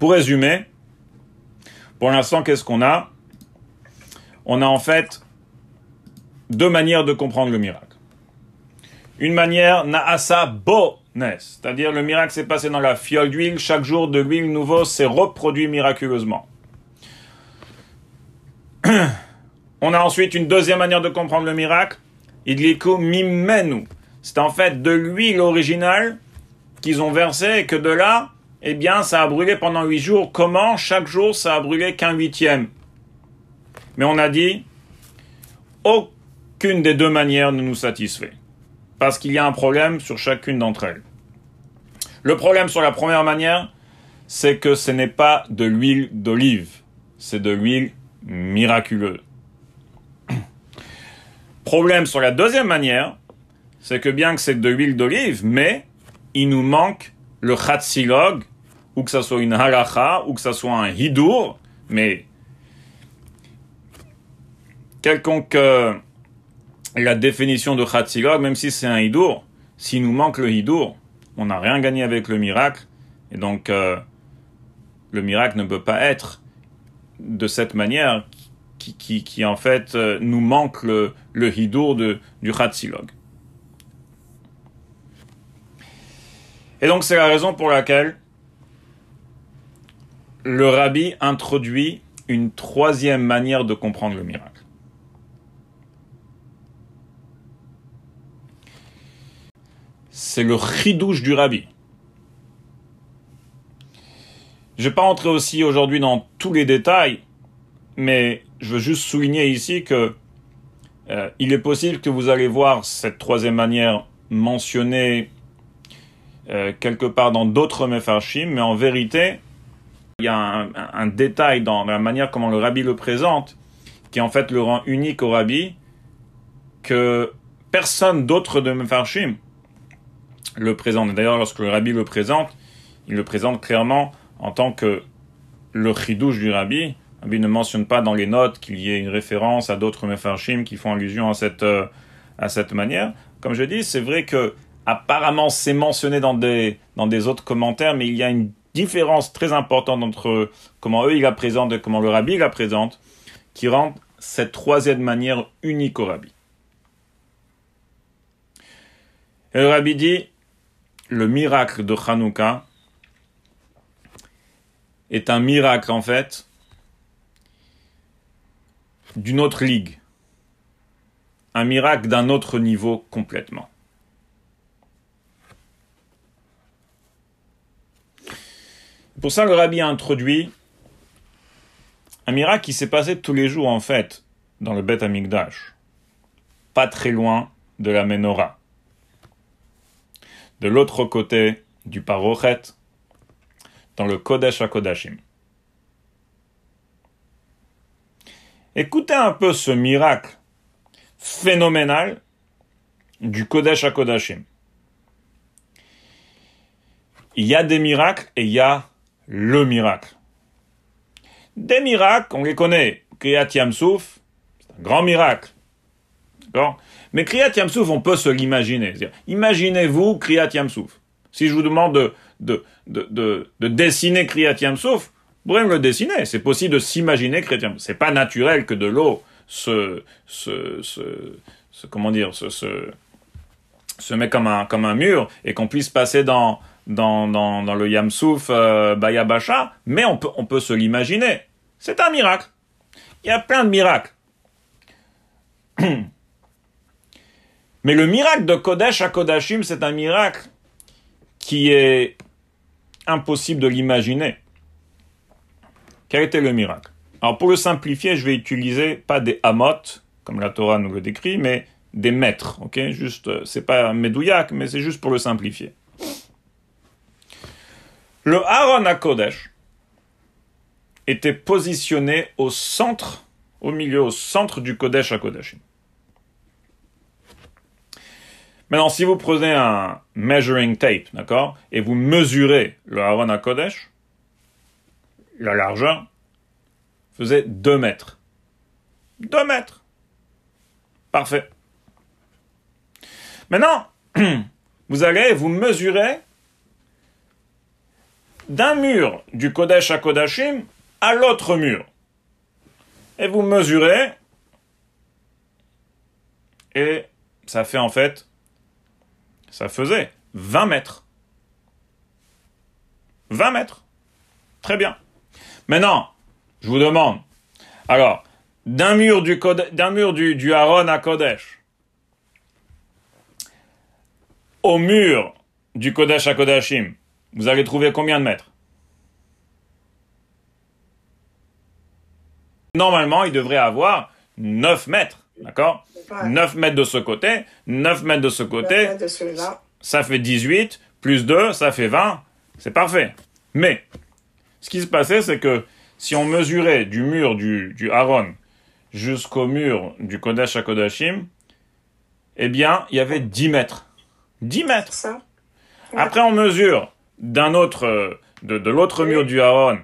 Pour résumer, pour l'instant, qu'est-ce qu'on a? On a en fait deux manières de comprendre le miracle. Une manière, naasa bones, c'est-à-dire le miracle s'est passé dans la fiole d'huile, chaque jour de l'huile nouveau s'est reproduit miraculeusement. On a ensuite une deuxième manière de comprendre le miracle, idliku mimenu, c'est en fait de l'huile originale qu'ils ont versée et que de là, eh bien, ça a brûlé pendant huit jours. Comment Chaque jour, ça a brûlé qu'un huitième? Mais on a dit, aucune des deux manières ne nous satisfait. Parce qu'il y a un problème sur chacune d'entre elles. Le problème sur la première manière, c'est que ce n'est pas de l'huile d'olive, c'est de l'huile miraculeuse. Problème sur la deuxième manière, c'est que bien que c'est de l'huile d'olive, mais il nous manque le chatsilog, ou que ça soit une halacha, ou que ça soit un hidour, mais quelconque euh, la définition de chatsilog, même si c'est un hidour, s'il nous manque le hidour, on n'a rien gagné avec le miracle, et donc euh, le miracle ne peut pas être de cette manière qui, qui, en fait euh, nous manque le, le hidour de, du chatsilog. Et donc c'est la raison pour laquelle le rabbi introduit une troisième manière de comprendre le miracle. C'est le chidouche du rabbi. Je ne vais pas entrer aussi aujourd'hui dans tous les détails, mais je veux juste souligner ici que euh, il est possible que vous allez voir cette troisième manière mentionnée euh, quelque part dans d'autres mefarshim, mais en vérité, il y a un, détail dans la manière comment le rabbi le présente, qui en fait le rend unique au rabbi, que personne d'autre de mefarshim le présente. D'ailleurs, lorsque le rabbi le présente, il le présente clairement en tant que le chidouche du rabbi. Le rabbi ne mentionne pas dans les notes qu'il y ait une référence à d'autres mefarshim qui font allusion à cette, euh, à cette manière. Comme je dis, c'est vrai que Apparemment, c'est mentionné dans des, dans des autres commentaires, mais il y a une différence très importante entre comment eux ils la présentent et comment le rabbi la présente, qui rend cette troisième manière unique au rabbi. Et le rabbi dit, le miracle de Hanouka est un miracle en fait d'une autre ligue, un miracle d'un autre niveau complètement. Pour ça, le rabbi a introduit un miracle qui s'est passé tous les jours, en fait, dans le Beth Amikdash, pas très loin de la menorah. De l'autre côté du Parochet, dans le Kodesh HaKodashim. Écoutez un peu ce miracle phénoménal du Kodesh HaKodashim. Il y a des miracles et il y a le miracle. Des miracles, on les connaît. Kriyat Yamsouf, c'est un grand miracle. Mais Kriyat Yamsouf, on peut se l'imaginer. Imaginez-vous Kriyat Yamsouf. Si je vous demande de, de, de, de, dessiner Kriyat Yamsouf, vous pourrez me le dessiner. C'est possible de s'imaginer Kriyat Yamsouf. C'est pas naturel que de l'eau se, se, se, comment dire, se, se, se met comme un, comme un mur et qu'on puisse passer dans, dans, le Yamsouf euh, Bayabasha, mais on peut, on peut se l'imaginer. C'est un miracle. Il y a plein de miracles. Mais le miracle de Kodesh à Kodashim, c'est un miracle qui est impossible de l'imaginer. Quel était le miracle? Alors pour le simplifier, je vais utiliser pas des amot, comme la Torah nous le décrit, mais des maîtres. Ok, juste, euh, c'est pas médouillac, mais c'est juste pour le simplifier. Le Aaron à Kodesh était positionné au centre, au milieu, au centre du Kodesh à Kodesh. Maintenant, si vous prenez un measuring tape, d'accord, et vous mesurez le Aaron à Kodesh, la largeur faisait 2 mètres. 2 mètres. Parfait. Maintenant, vous allez vous mesurer d'un mur du Kodesh à Kodashim à l'autre mur. Et vous mesurez, et ça fait en fait, ça faisait 20 mètres. 20 mètres. Très bien. Maintenant, je vous demande, alors, d'un mur du, d'un mur du, du Aaron à Kodesh au mur du Kodesh à Kodashim, vous allez trouver combien de mètres? Normalement, il devrait avoir 9 mètres. D'accord? 9 mètres de ce côté, 9 mètres de ce côté. ça fait 18, plus 2, ça fait 20. C'est parfait. Mais, ce qui se passait, c'est que si on mesurait du mur du, du Aaron jusqu'au mur du Kodesh à Kodashim, eh bien, il y avait 10 mètres. 10 mètres. Après, on mesure d'un autre, euh, de, de l'autre mur du Aaron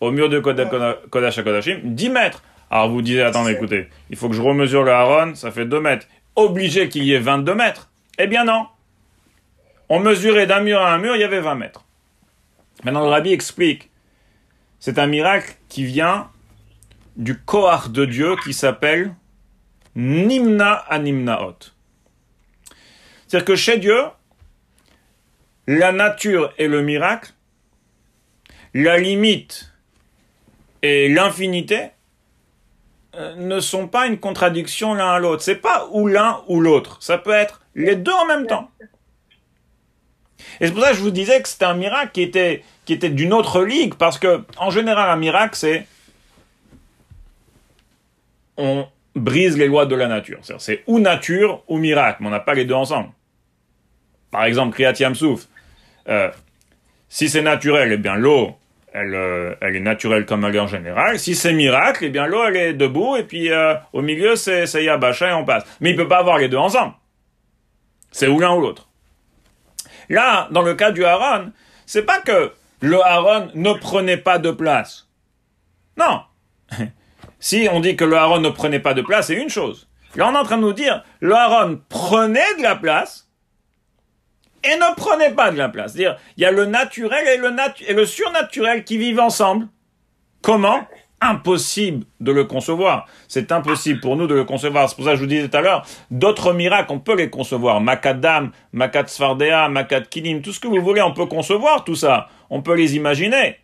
au mur de Kodesh à Kodashim, 10 mètres. Alors vous disiez, attendez, écoutez, il faut que je remesure le Aaron, ça fait 2 mètres. Obligé qu'il y ait 22 mètres. Eh bien non. On mesurait d'un mur à un mur, il y avait 20 mètres. Maintenant, le rabbi explique. C'est un miracle qui vient du Koach de Dieu qui s'appelle Nimna Animnaot. C'est-à-dire que chez Dieu, la nature et le miracle, la limite et l'infinité euh, ne sont pas une contradiction l'un à l'autre. C'est pas ou l'un ou l'autre. Ça peut être les deux en même temps. Et c'est pour ça que je vous disais que c'était un miracle qui était, d'une autre ligue, parce que, en général, un miracle, c'est. On brise les lois de la nature. C'est ou nature ou miracle, mais on n'a pas les deux ensemble. Par exemple, Kriyat Yamsouf. Euh, si c'est naturel, eh bien l'eau, elle, euh, elle est naturelle comme elle est en général. Si c'est miracle, eh bien l'eau, elle est debout, et puis euh, au milieu, c'est Yabasha et on passe. Mais il peut pas avoir les deux ensemble. C'est ou l'un ou l'autre. Là, dans le cas du Haron, c'est pas que le Haron ne prenait pas de place. Non. si on dit que le Haron ne prenait pas de place, c'est une chose. Là, on est en train de nous dire, le Haron prenait de la place et ne prenait pas de la place. C'est-à-dire, il y a le naturel et le, et le surnaturel qui vivent ensemble. Comment? Impossible de le concevoir. C'est impossible pour nous de le concevoir. C'est pour ça que je vous disais tout à l'heure, d'autres miracles, on peut les concevoir. Makadam, Makat Svardea, Makat Kilim, tout ce que vous voulez, on peut concevoir tout ça. On peut les imaginer.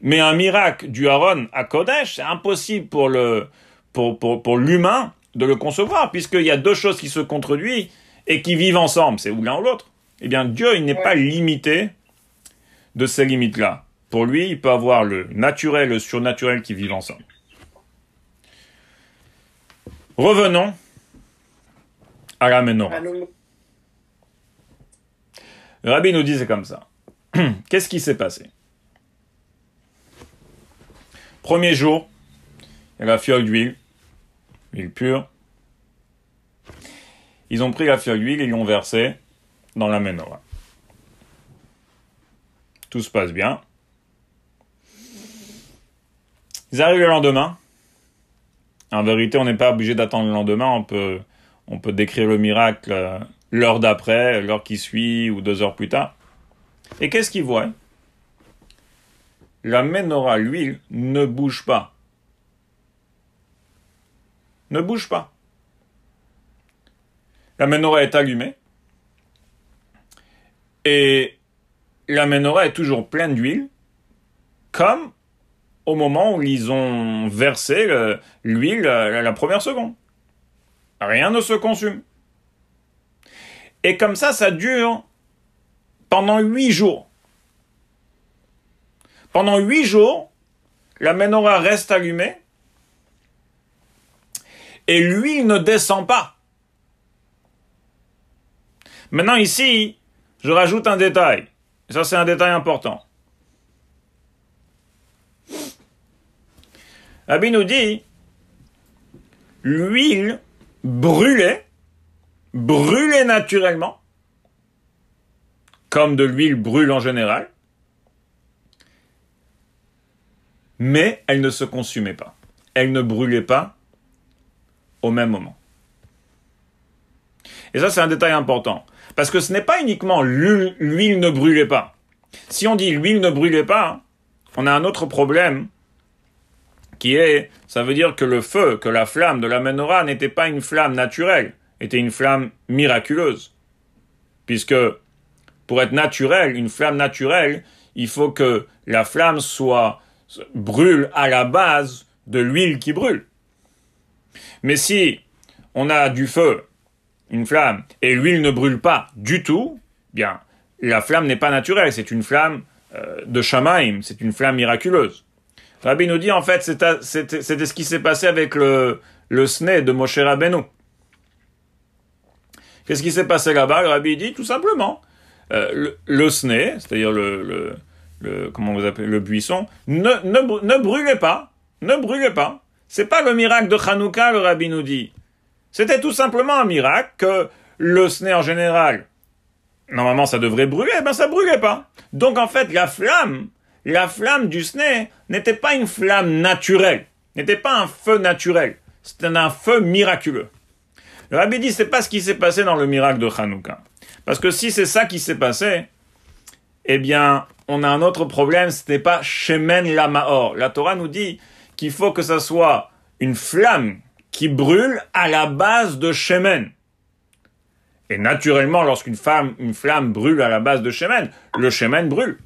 Mais un miracle du Haron à Kodesh, c'est impossible pour le, pour, pour, pour l'humain de le concevoir, puisqu'il y a deux choses qui se contredisent et qui vivent ensemble. C'est ou l'un ou l'autre. Eh bien, Dieu, il n'est pas limité de ces limites-là. Pour lui, il peut avoir le naturel et le surnaturel qui vivent ensemble. Revenons à la menorah. Le rabbi nous dit c'est comme ça. Qu'est-ce qui s'est passé? Premier jour, il y a la fiole d'huile, huile pure. Ils ont pris la fiole d'huile et l'ont versée dans la menorah. Tout se passe bien. Ils arrivent le lendemain. En vérité, on n'est pas obligé d'attendre le lendemain. On peut, décrire le miracle euh, l'heure d'après, l'heure qui suit ou deux heures plus tard. Et qu'est-ce qu'ils voient? La menorah, l'huile, ne bouge pas. Ne bouge pas. La menorah est allumée. Et la menorah est toujours pleine d'huile, comme au moment où ils ont versé l'huile la, première seconde. Rien ne se consume. Et comme ça, ça dure pendant huit jours. Pendant huit jours, la menorah reste allumée et l'huile ne descend pas. Maintenant ici, je rajoute un détail. Ça, c'est un détail important. Abby nous dit, l'huile brûlée, brûlée naturellement, comme de l'huile brûle en général, mais elle ne se consumait pas. Elle ne brûlait pas au même moment. Et ça, c'est un détail important. Parce que ce n'est pas uniquement l'huile ne brûlait pas. Si on dit l'huile ne brûlait pas, on a un autre problème qui est, ça veut dire que le feu, que la flamme de la menorah n'était pas une flamme naturelle, était une flamme miraculeuse. Puisque, pour être naturelle, une flamme naturelle, il faut que la flamme soit, brûle à la base de l'huile qui brûle. Mais si on a du feu, une flamme, et l'huile ne brûle pas du tout, bien, la flamme n'est pas naturelle, c'est une flamme euh, de Shamaim, c'est une flamme miraculeuse. Rabbi nous dit en fait c'était ce qui s'est passé avec le, le sne de Moshe Rabbeinu. Qu'est-ce qui s'est passé là-bas? Le Rabbi dit tout simplement euh, le, le c'est-à-dire le, le, comment vous appelez le buisson, ne, ne, brûlait pas, ne brûlait pas. C'est pas le miracle de Hanouka, le Rabbi nous dit. C'était tout simplement un miracle que le sne en général, normalement ça devrait brûler, ben ça brûlait pas. Donc en fait la flamme la flamme du sne n'était pas une flamme naturelle, n'était pas un feu naturel, c'était un feu miraculeux. Le rabbi dit, c'est pas ce qui s'est passé dans le miracle de Hanouka. Parce que si c'est ça qui s'est passé, eh bien, on a un autre problème, c'était pas Shemen la Maor. La Torah nous dit qu'il faut que ça soit une flamme qui brûle à la base de Shemen. Et naturellement, lorsqu'une flamme brûle à la base de Shemen, le Shemen brûle.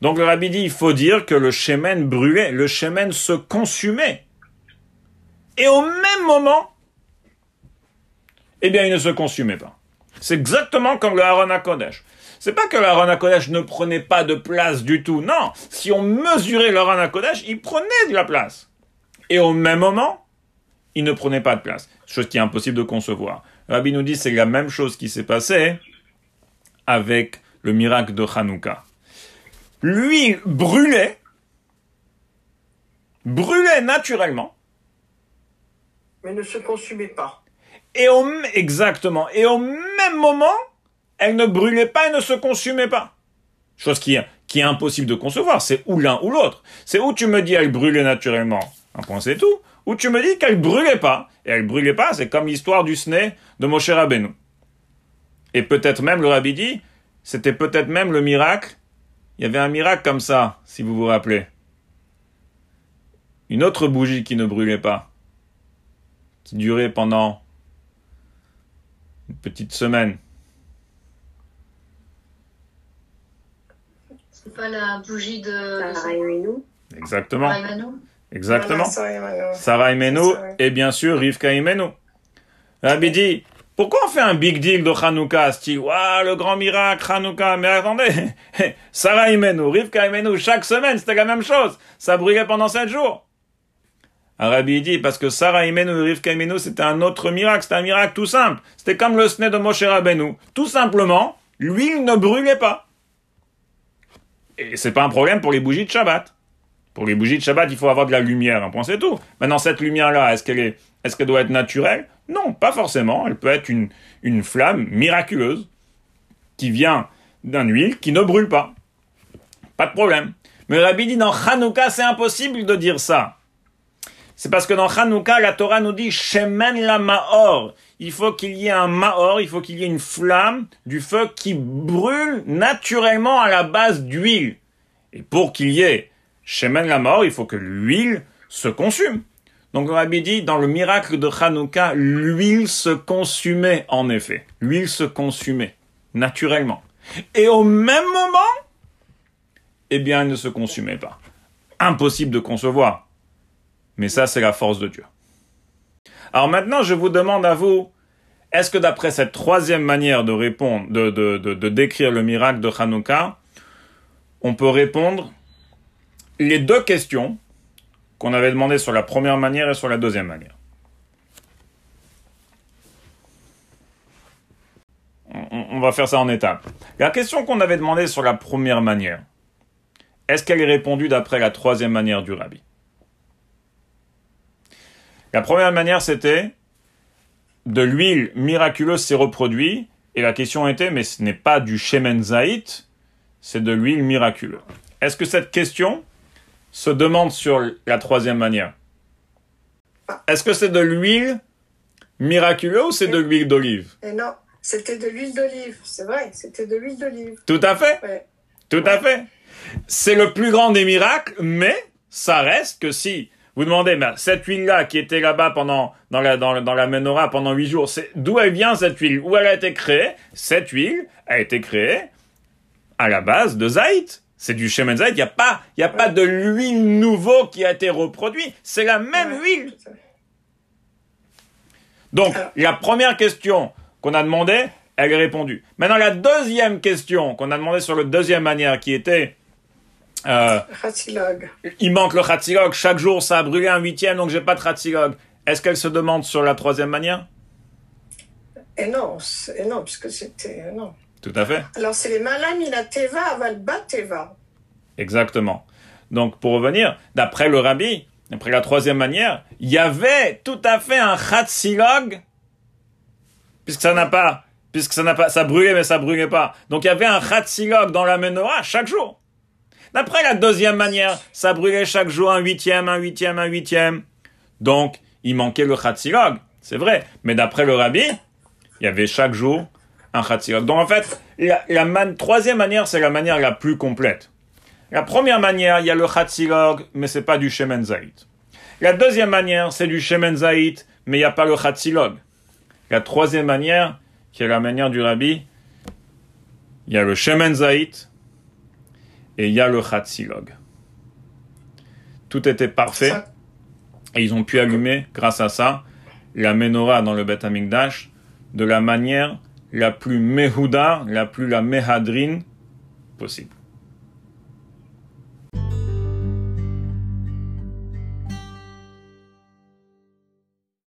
Donc le rabbi dit, il faut dire que le shemen brûlait, le shemen se consumait. Et au même moment, eh bien, il ne se consumait pas. C'est exactement comme le Aaron HaKodesh. C'est pas que le Aaron HaKodesh ne prenait pas de place du tout. Non. Si on mesurait le Aaron HaKodesh, il prenait de la place. Et au même moment, il ne prenait pas de place. Chose qui est impossible de concevoir. Rabbi nous dit, c'est la même chose qui s'est passée avec le miracle de Hanouka l'huile brûlait, brûlait naturellement. Mais ne se consumait pas. Et au, exactement. Et au même moment, elle ne brûlait pas et ne se consumait pas. Chose qui, qui est impossible de concevoir. C'est ou l'un ou l'autre. C'est où tu me dis elle brûlait naturellement? Un point c'est tout. Ou tu me dis qu'elle brûlait pas. Et elle brûlait pas, c'est comme l'histoire du sné de Moshe Rabbeinu. Et peut-être même, le rabbi dit, c'était peut-être même le miracle il y avait un miracle comme ça, si vous vous rappelez. Une autre bougie qui ne brûlait pas, qui durait pendant une petite semaine. C'est pas la bougie de. Exactement. Exactement. Sarah Imenu et bien sûr Rivka Imenu. Rabbi dit pourquoi on fait un big deal de Hanouka, style, waouh, le grand miracle, Hanouka, mais attendez, Sarah Imenu, Rivka Imenu, chaque semaine, c'était la même chose. Ça brûlait pendant sept jours. Arabi dit, parce que Sarah Imenu et Rivka Imenu, c'était un autre miracle, c'était un miracle tout simple. C'était comme le sne de Moshe Rabbeinu. Tout simplement, l'huile ne brûlait pas. Et c'est pas un problème pour les bougies de Shabbat. Pour les bougies de Shabbat, il faut avoir de la lumière, un point c'est tout. Maintenant, cette lumière-là, est-ce qu'elle est, est-ce qu'elle doit être naturelle? Non, pas forcément. Elle peut être une, une flamme miraculeuse qui vient d'un huile qui ne brûle pas. Pas de problème. Mais Rabbi dit dans Hanouka, c'est impossible de dire ça. C'est parce que dans Hanouka, la Torah nous dit Shemen la Maor. Il faut qu'il y ait un Maor, il faut qu'il y ait une flamme du feu qui brûle naturellement à la base d'huile. Et pour qu'il y ait Shemen la Maor, il faut que l'huile se consume. Donc le rabbi dit, dans le miracle de Hanouka, l'huile se consumait en effet. L'huile se consumait, naturellement. Et au même moment, eh bien, elle ne se consumait pas. Impossible de concevoir. Mais ça, c'est la force de Dieu. Alors maintenant, je vous demande à vous, est-ce que d'après cette troisième manière de répondre, de, de, de décrire le miracle de Hanouka, on peut répondre les deux questions qu'on avait demandé sur la première manière et sur la deuxième manière. On, va faire ça en étapes. La question qu'on avait demandé sur la première manière, est-ce qu'elle est répondue d'après la troisième manière du rabbi? La première manière, c'était de l'huile miraculeuse s'est reproduit, et la question était, mais ce n'est pas du shemen zaït, c'est de l'huile miraculeuse. Est-ce que cette question se demande sur la troisième manière. Est-ce que c'est de l'huile miraculeuse ou c'est de l'huile d'olive? Non, C'était de l'huile d'olive, c'est vrai, c'était de l'huile d'olive. Tout à fait. Ouais. Tout à fait. C'est le plus grand des miracles, mais ça reste que si vous demandez, cette huile-là qui était là-bas pendant dans la dans, dans la menorah pendant huit jours, c'est d'où elle vient cette huile? Où elle a été créée? Cette huile a été créée à la base de zaït. C'est du shemen zaït. Il y a pas il y a pas de l'huile nouveau qui a été reproduit. C'est la même huile. Donc la première question qu'on a demandé, elle est répondue. Maintenant la deuxième question qu'on a demandé sur la deuxième manière qui était euh, il manque le Hatzilog, chaque jour ça a brûlé un huitième, donc j'ai pas de Hatzilog. Est-ce qu'elle se demande sur la troisième manière? Et non, et non, puisque c'était. euh, Non. Tout à fait. Alors, c'est les malams, il a teva, aval bat teva. Exactement. Donc pour revenir, d'après le rabbi, d'après la troisième manière, il y avait tout à fait un Hatzilog, puisque ça n'a pas, puisque ça n'a pas, ça brûlait mais ça brûlait pas. Donc il y avait un Hatzilog dans la menorah chaque jour. D'après la deuxième manière, ça brûlait chaque jour un huitième, un huitième, un huitième. Donc, il manquait le Hatzilog. C'est vrai. Mais d'après le rabbi, il y avait chaque jour un. Donc, en fait, la, la man- troisième manière, c'est la manière la plus complète. La première manière, il y a le Hatzilog, mais c'est pas du Shemen Zayit. La deuxième manière, c'est du Shemen Zayit, mais il n'y a pas le Hatzilog. La troisième manière, qui est la manière du rabbi, il y a le Shemen Zayit, et il y a le Hatzilog. Tout était parfait et ils ont pu allumer, grâce à ça, la menorah dans le Beth Amikdash de la manière la plus mehouda, la plus la mehadrine possible.